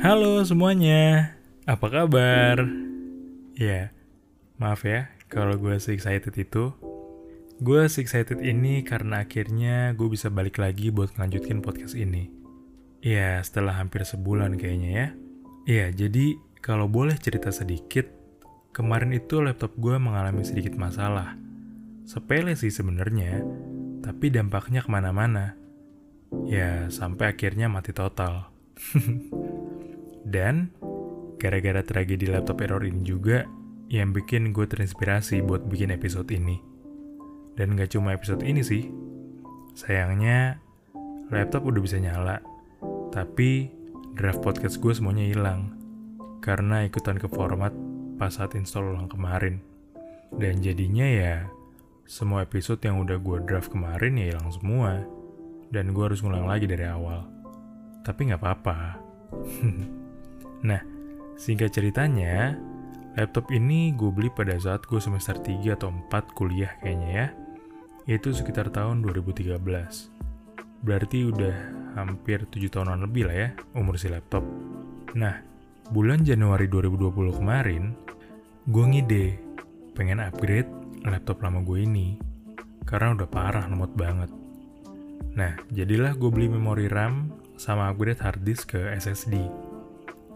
Halo semuanya, apa kabar? Ya, maaf ya kalau gue excited itu. Gue excited ini karena akhirnya gue bisa balik lagi buat ngelanjutin podcast ini. Ya, setelah hampir sebulan kayaknya ya. Iya, jadi kalau boleh cerita sedikit, kemarin itu laptop gue mengalami sedikit masalah. Sepele sih sebenarnya, tapi dampaknya ke mana-mana. Ya, sampai akhirnya mati total. Dan, gara-gara tragedi laptop error ini juga, yang bikin gue terinspirasi buat bikin episode ini. Dan gak cuma episode ini sih. Sayangnya, laptop udah bisa nyala. Tapi, draft podcast gue semuanya hilang. Karena ikutan ke format pas saat install ulang kemarin. Dan jadinya ya, semua episode yang udah gue draft kemarin ya hilang semua. Dan gue harus ngulang lagi dari awal. Tapi gak apa-apa. nah, singkat ceritanya, laptop ini gue beli pada saat gue semester 3 atau 4 kuliah kayaknya ya yaitu sekitar tahun 2013. Berarti udah hampir 7 tahunan lebih lah ya umur si laptop. Nah, bulan Januari 2020 kemarin, gue ngide pengen upgrade laptop lama gue ini. Karena udah parah lemot banget. Nah, jadilah gue beli memori RAM sama upgrade hard disk ke SSD.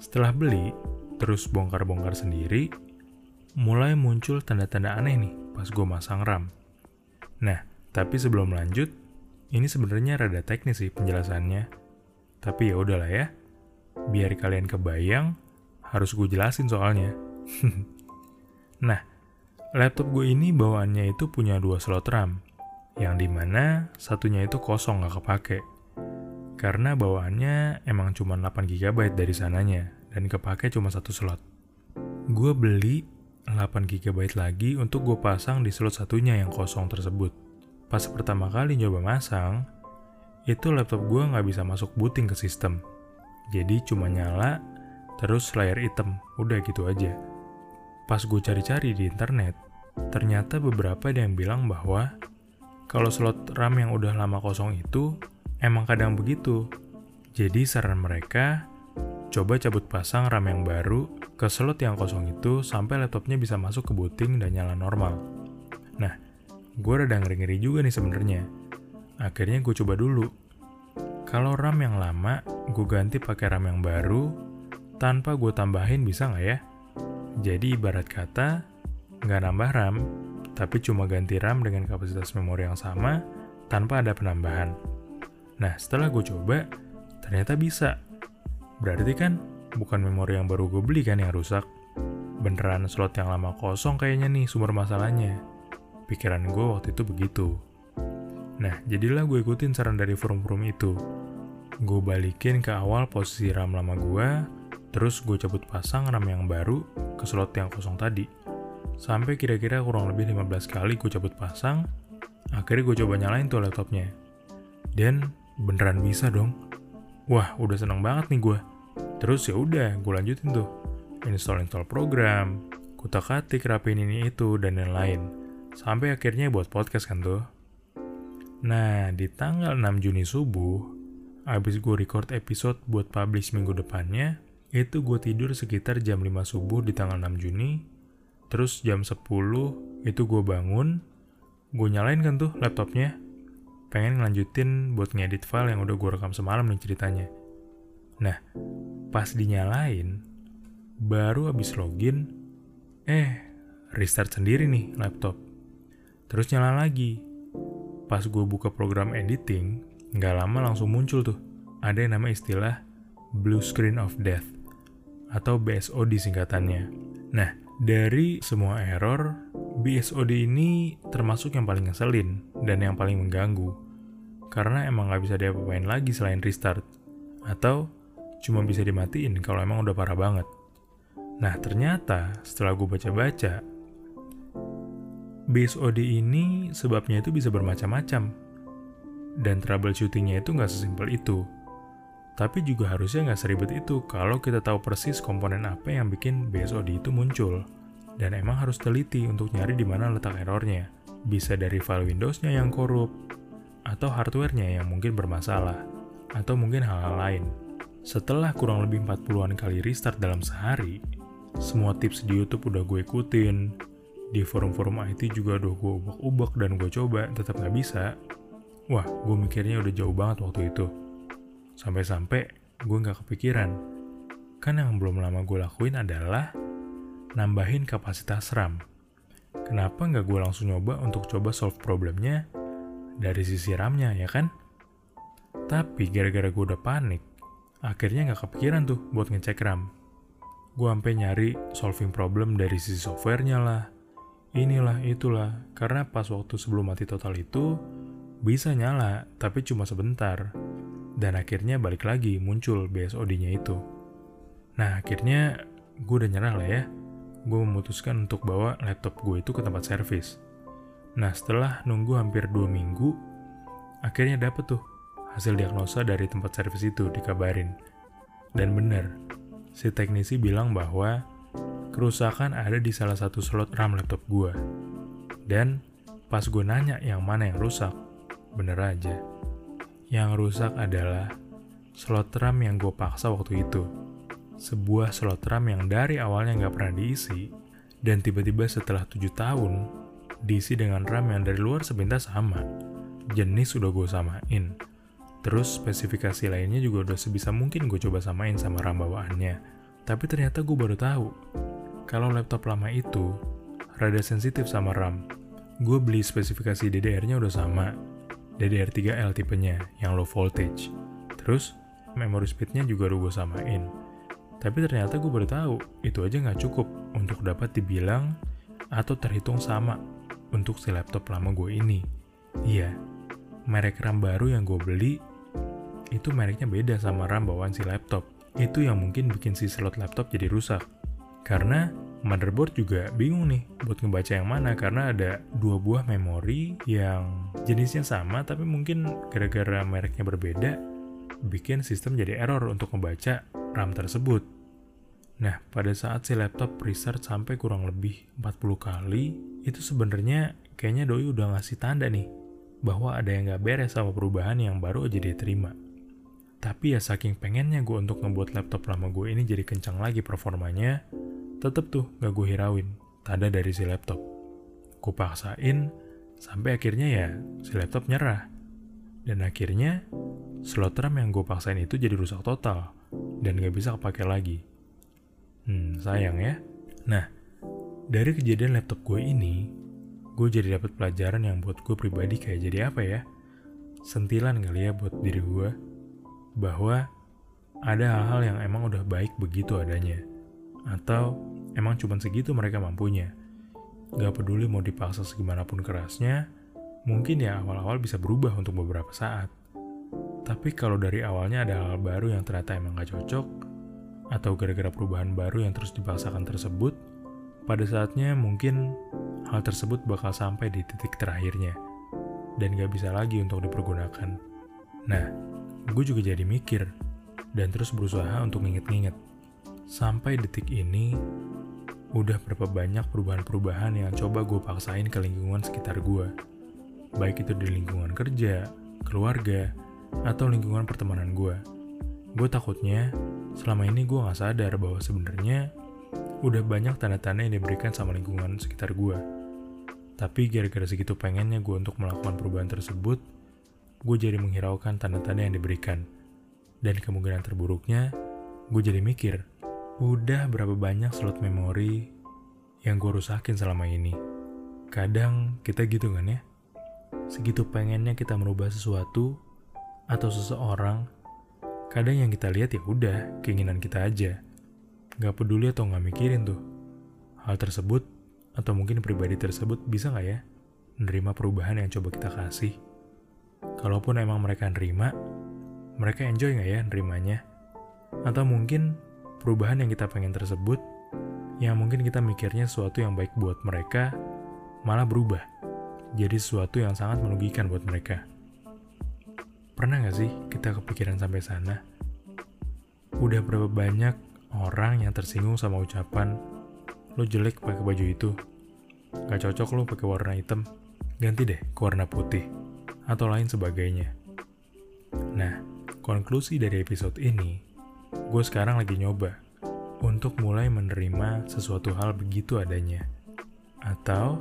Setelah beli, terus bongkar-bongkar sendiri, mulai muncul tanda-tanda aneh nih pas gue masang RAM. Nah, tapi sebelum lanjut, ini sebenarnya rada teknis sih penjelasannya. Tapi ya udahlah ya. Biar kalian kebayang, harus gue jelasin soalnya. nah, laptop gue ini bawaannya itu punya dua slot RAM, yang di mana satunya itu kosong gak kepake. Karena bawaannya emang cuma 8 GB dari sananya, dan kepake cuma satu slot. Gue beli 8 GB lagi untuk gue pasang di slot satunya yang kosong tersebut. Pas pertama kali nyoba masang, itu laptop gue nggak bisa masuk booting ke sistem. Jadi cuma nyala, terus layar hitam, udah gitu aja. Pas gue cari-cari di internet, ternyata beberapa ada yang bilang bahwa kalau slot RAM yang udah lama kosong itu emang kadang begitu. Jadi saran mereka, coba cabut pasang RAM yang baru ke slot yang kosong itu sampai laptopnya bisa masuk ke booting dan nyala normal. Nah, gue rada ngeri-ngeri juga nih sebenarnya. Akhirnya gue coba dulu. Kalau RAM yang lama, gue ganti pakai RAM yang baru, tanpa gue tambahin bisa nggak ya? Jadi ibarat kata, nggak nambah RAM, tapi cuma ganti RAM dengan kapasitas memori yang sama, tanpa ada penambahan. Nah, setelah gue coba, ternyata bisa. Berarti kan bukan memori yang baru gue beli kan yang rusak. Beneran slot yang lama kosong kayaknya nih sumber masalahnya. Pikiran gue waktu itu begitu. Nah, jadilah gue ikutin saran dari forum-forum itu. Gue balikin ke awal posisi RAM lama gue, terus gue cabut pasang RAM yang baru ke slot yang kosong tadi. Sampai kira-kira kurang lebih 15 kali gue cabut pasang, akhirnya gue coba nyalain tuh laptopnya. Dan beneran bisa dong. Wah, udah seneng banget nih gue. Terus ya udah, gue lanjutin tuh. Install-install program, kutak-katik rapiin ini itu, dan lain-lain. Sampai akhirnya buat podcast kan tuh. Nah, di tanggal 6 Juni subuh, abis gue record episode buat publish minggu depannya, itu gue tidur sekitar jam 5 subuh di tanggal 6 Juni, terus jam 10 itu gue bangun, gue nyalain kan tuh laptopnya, pengen ngelanjutin buat ngedit file yang udah gue rekam semalam nih ceritanya. Nah, pas dinyalain, baru habis login, eh, restart sendiri nih laptop. Terus nyala lagi. Pas gue buka program editing, nggak lama langsung muncul tuh. Ada yang nama istilah Blue Screen of Death, atau BSOD singkatannya. Nah, dari semua error, BSOD ini termasuk yang paling ngeselin dan yang paling mengganggu. Karena emang nggak bisa diapa-apain lagi selain restart. Atau cuma bisa dimatiin kalau emang udah parah banget. Nah ternyata setelah gue baca-baca, BSOD ini sebabnya itu bisa bermacam-macam. Dan troubleshootingnya itu nggak sesimpel itu. Tapi juga harusnya nggak seribet itu kalau kita tahu persis komponen apa yang bikin BSOD itu muncul. Dan emang harus teliti untuk nyari di mana letak errornya. Bisa dari file Windows-nya yang korup, atau hardware-nya yang mungkin bermasalah, atau mungkin hal-hal lain. Setelah kurang lebih 40-an kali restart dalam sehari, semua tips di YouTube udah gue ikutin, di forum-forum IT juga udah gue ubek-ubek dan gue coba, tetap nggak bisa. Wah, gue mikirnya udah jauh banget waktu itu. Sampai-sampai gue nggak kepikiran. Kan yang belum lama gue lakuin adalah nambahin kapasitas RAM. Kenapa nggak gue langsung nyoba untuk coba solve problemnya dari sisi RAM-nya, ya kan? Tapi gara-gara gue udah panik, akhirnya nggak kepikiran tuh buat ngecek RAM. Gue sampai nyari solving problem dari sisi softwarenya lah, inilah itulah karena pas waktu sebelum mati total itu bisa nyala tapi cuma sebentar dan akhirnya balik lagi muncul BSOD-nya itu nah akhirnya gue udah nyerah lah ya gue memutuskan untuk bawa laptop gue itu ke tempat servis nah setelah nunggu hampir dua minggu akhirnya dapet tuh hasil diagnosa dari tempat servis itu dikabarin dan bener si teknisi bilang bahwa kerusakan ada di salah satu slot RAM laptop gue. Dan pas gue nanya yang mana yang rusak, bener aja. Yang rusak adalah slot RAM yang gue paksa waktu itu. Sebuah slot RAM yang dari awalnya nggak pernah diisi, dan tiba-tiba setelah 7 tahun, diisi dengan RAM yang dari luar sepintas sama. Jenis udah gue samain. Terus spesifikasi lainnya juga udah sebisa mungkin gue coba samain sama RAM bawaannya. Tapi ternyata gue baru tahu kalau laptop lama itu rada sensitif sama RAM. Gue beli spesifikasi DDR-nya udah sama, DDR3L tipenya yang low voltage. Terus memory speed-nya juga udah gue samain. Tapi ternyata gue baru tahu itu aja nggak cukup untuk dapat dibilang atau terhitung sama untuk si laptop lama gue ini. Iya, merek RAM baru yang gue beli itu mereknya beda sama RAM bawaan si laptop. Itu yang mungkin bikin si slot laptop jadi rusak. Karena motherboard juga bingung nih buat ngebaca yang mana karena ada dua buah memori yang jenisnya sama tapi mungkin gara-gara mereknya berbeda bikin sistem jadi error untuk ngebaca RAM tersebut. Nah, pada saat si laptop research sampai kurang lebih 40 kali, itu sebenarnya kayaknya doi udah ngasih tanda nih bahwa ada yang gak beres sama perubahan yang baru aja dia terima. Tapi ya saking pengennya gue untuk ngebuat laptop lama gue ini jadi kencang lagi performanya, tetep tuh gak gue hirauin, tanda dari si laptop. Gue paksain, sampai akhirnya ya si laptop nyerah. Dan akhirnya, slot RAM yang gue paksain itu jadi rusak total, dan gak bisa kepake lagi. Hmm, sayang ya. Nah, dari kejadian laptop gue ini, gue jadi dapat pelajaran yang buat gue pribadi kayak jadi apa ya? Sentilan kali ya buat diri gue, bahwa ada hal-hal yang emang udah baik begitu adanya. Atau Emang cuma segitu mereka mampunya. Gak peduli mau dipaksa segimanapun kerasnya, mungkin ya awal-awal bisa berubah untuk beberapa saat. Tapi kalau dari awalnya ada hal baru yang ternyata emang gak cocok, atau gara-gara perubahan baru yang terus dipaksakan tersebut, pada saatnya mungkin hal tersebut bakal sampai di titik terakhirnya, dan gak bisa lagi untuk dipergunakan. Nah, gue juga jadi mikir, dan terus berusaha untuk nginget-nginget. Sampai detik ini, udah berapa banyak perubahan-perubahan yang coba gue paksain ke lingkungan sekitar gue. Baik itu di lingkungan kerja, keluarga, atau lingkungan pertemanan gue. Gue takutnya selama ini gue gak sadar bahwa sebenarnya udah banyak tanda-tanda yang diberikan sama lingkungan sekitar gue. Tapi gara-gara segitu pengennya gue untuk melakukan perubahan tersebut, gue jadi menghiraukan tanda-tanda yang diberikan. Dan kemungkinan terburuknya, gue jadi mikir, Udah berapa banyak slot memori yang gue rusakin selama ini. Kadang kita gitu kan ya. Segitu pengennya kita merubah sesuatu atau seseorang, kadang yang kita lihat ya udah keinginan kita aja. Gak peduli atau gak mikirin tuh. Hal tersebut atau mungkin pribadi tersebut bisa gak ya nerima perubahan yang coba kita kasih. Kalaupun emang mereka nerima, mereka enjoy gak ya nerimanya? Atau mungkin perubahan yang kita pengen tersebut, yang mungkin kita mikirnya sesuatu yang baik buat mereka, malah berubah jadi sesuatu yang sangat merugikan buat mereka. Pernah gak sih kita kepikiran sampai sana? Udah berapa banyak orang yang tersinggung sama ucapan, lo jelek pakai baju itu, gak cocok lo pakai warna hitam, ganti deh ke warna putih, atau lain sebagainya. Nah, konklusi dari episode ini gue sekarang lagi nyoba untuk mulai menerima sesuatu hal begitu adanya. Atau,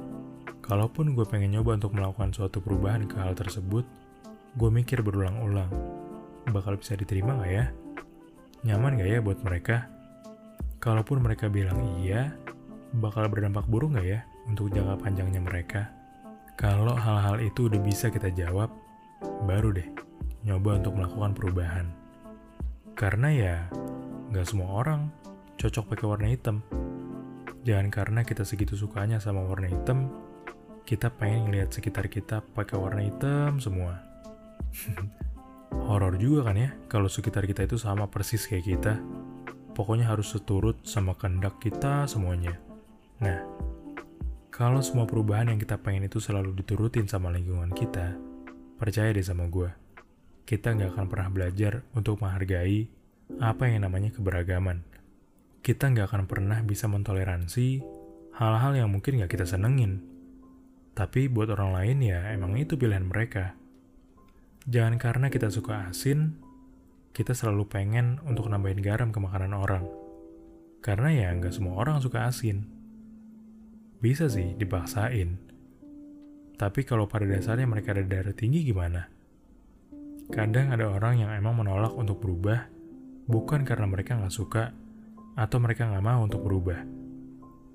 kalaupun gue pengen nyoba untuk melakukan suatu perubahan ke hal tersebut, gue mikir berulang-ulang, bakal bisa diterima gak ya? Nyaman gak ya buat mereka? Kalaupun mereka bilang iya, bakal berdampak buruk gak ya untuk jangka panjangnya mereka? Kalau hal-hal itu udah bisa kita jawab, baru deh nyoba untuk melakukan perubahan. Karena ya, gak semua orang cocok pakai warna hitam. Jangan karena kita segitu sukanya sama warna hitam, kita pengen ngeliat sekitar kita pakai warna hitam semua. Horor juga kan ya, kalau sekitar kita itu sama persis kayak kita. Pokoknya harus seturut sama kehendak kita semuanya. Nah, kalau semua perubahan yang kita pengen itu selalu diturutin sama lingkungan kita, percaya deh sama gue, kita nggak akan pernah belajar untuk menghargai apa yang namanya keberagaman kita nggak akan pernah bisa mentoleransi hal-hal yang mungkin nggak kita senengin. Tapi buat orang lain ya emang itu pilihan mereka. Jangan karena kita suka asin, kita selalu pengen untuk nambahin garam ke makanan orang. Karena ya nggak semua orang suka asin. Bisa sih dipaksain. Tapi kalau pada dasarnya mereka ada darah tinggi gimana? Kadang ada orang yang emang menolak untuk berubah, bukan karena mereka nggak suka, atau mereka nggak mau untuk berubah.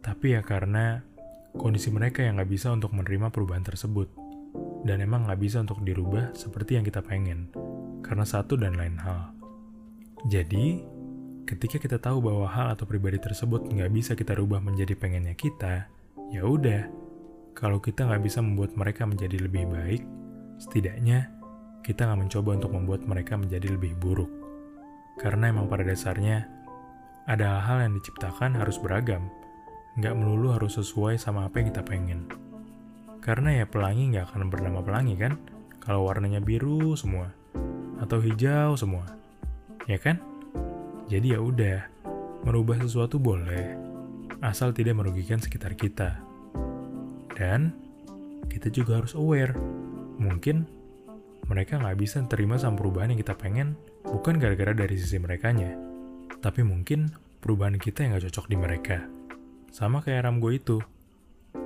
Tapi ya karena kondisi mereka yang nggak bisa untuk menerima perubahan tersebut, dan emang nggak bisa untuk dirubah seperti yang kita pengen, karena satu dan lain hal. Jadi, ketika kita tahu bahwa hal atau pribadi tersebut nggak bisa kita rubah menjadi pengennya kita, ya udah. Kalau kita nggak bisa membuat mereka menjadi lebih baik, setidaknya kita nggak mencoba untuk membuat mereka menjadi lebih buruk. Karena emang pada dasarnya, ada hal-hal yang diciptakan harus beragam, nggak melulu harus sesuai sama apa yang kita pengen. Karena ya pelangi nggak akan bernama pelangi kan, kalau warnanya biru semua, atau hijau semua, ya kan? Jadi ya udah, merubah sesuatu boleh, asal tidak merugikan sekitar kita. Dan kita juga harus aware, mungkin mereka nggak bisa terima sama perubahan yang kita pengen, bukan gara-gara dari sisi merekanya, tapi mungkin perubahan kita yang gak cocok di mereka. Sama kayak RAM gue itu.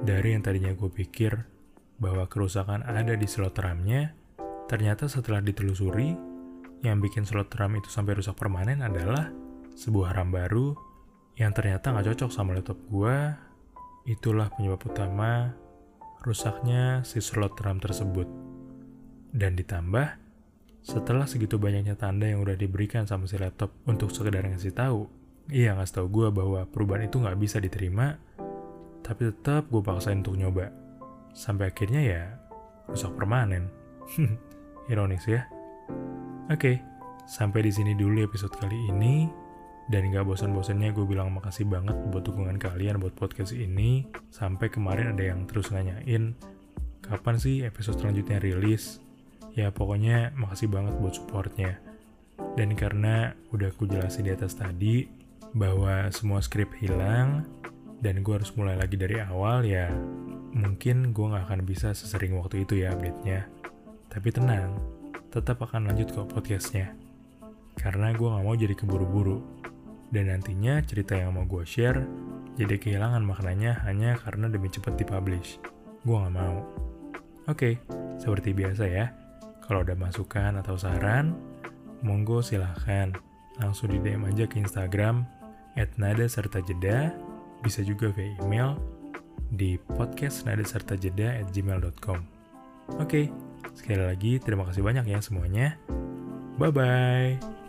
Dari yang tadinya gue pikir bahwa kerusakan ada di slot RAM-nya, ternyata setelah ditelusuri, yang bikin slot RAM itu sampai rusak permanen adalah sebuah RAM baru yang ternyata gak cocok sama laptop gue. Itulah penyebab utama rusaknya si slot RAM tersebut. Dan ditambah, setelah segitu banyaknya tanda yang udah diberikan sama si laptop untuk sekedar ngasih tahu, iya ngasih tahu gue bahwa perubahan itu nggak bisa diterima, tapi tetap gue paksain untuk nyoba. Sampai akhirnya ya rusak permanen. Ironis ya. Oke, sampai di sini dulu episode kali ini. Dan gak bosan-bosannya gue bilang makasih banget buat dukungan kalian buat podcast ini. Sampai kemarin ada yang terus nanyain, kapan sih episode selanjutnya rilis? Ya pokoknya makasih banget buat supportnya. Dan karena udah aku jelasin di atas tadi bahwa semua skrip hilang dan gue harus mulai lagi dari awal ya mungkin gue gak akan bisa sesering waktu itu ya update-nya. Tapi tenang tetap akan lanjut kok podcastnya. Karena gue gak mau jadi keburu-buru. Dan nantinya cerita yang mau gue share jadi kehilangan maknanya hanya karena demi cepat dipublish. Gue gak mau. Oke seperti biasa ya kalau ada masukan atau saran, monggo silahkan langsung di DM aja ke Instagram at nada serta jeda, bisa juga via email di podcast nada serta jeda at gmail.com. Oke, sekali lagi terima kasih banyak ya semuanya. Bye-bye.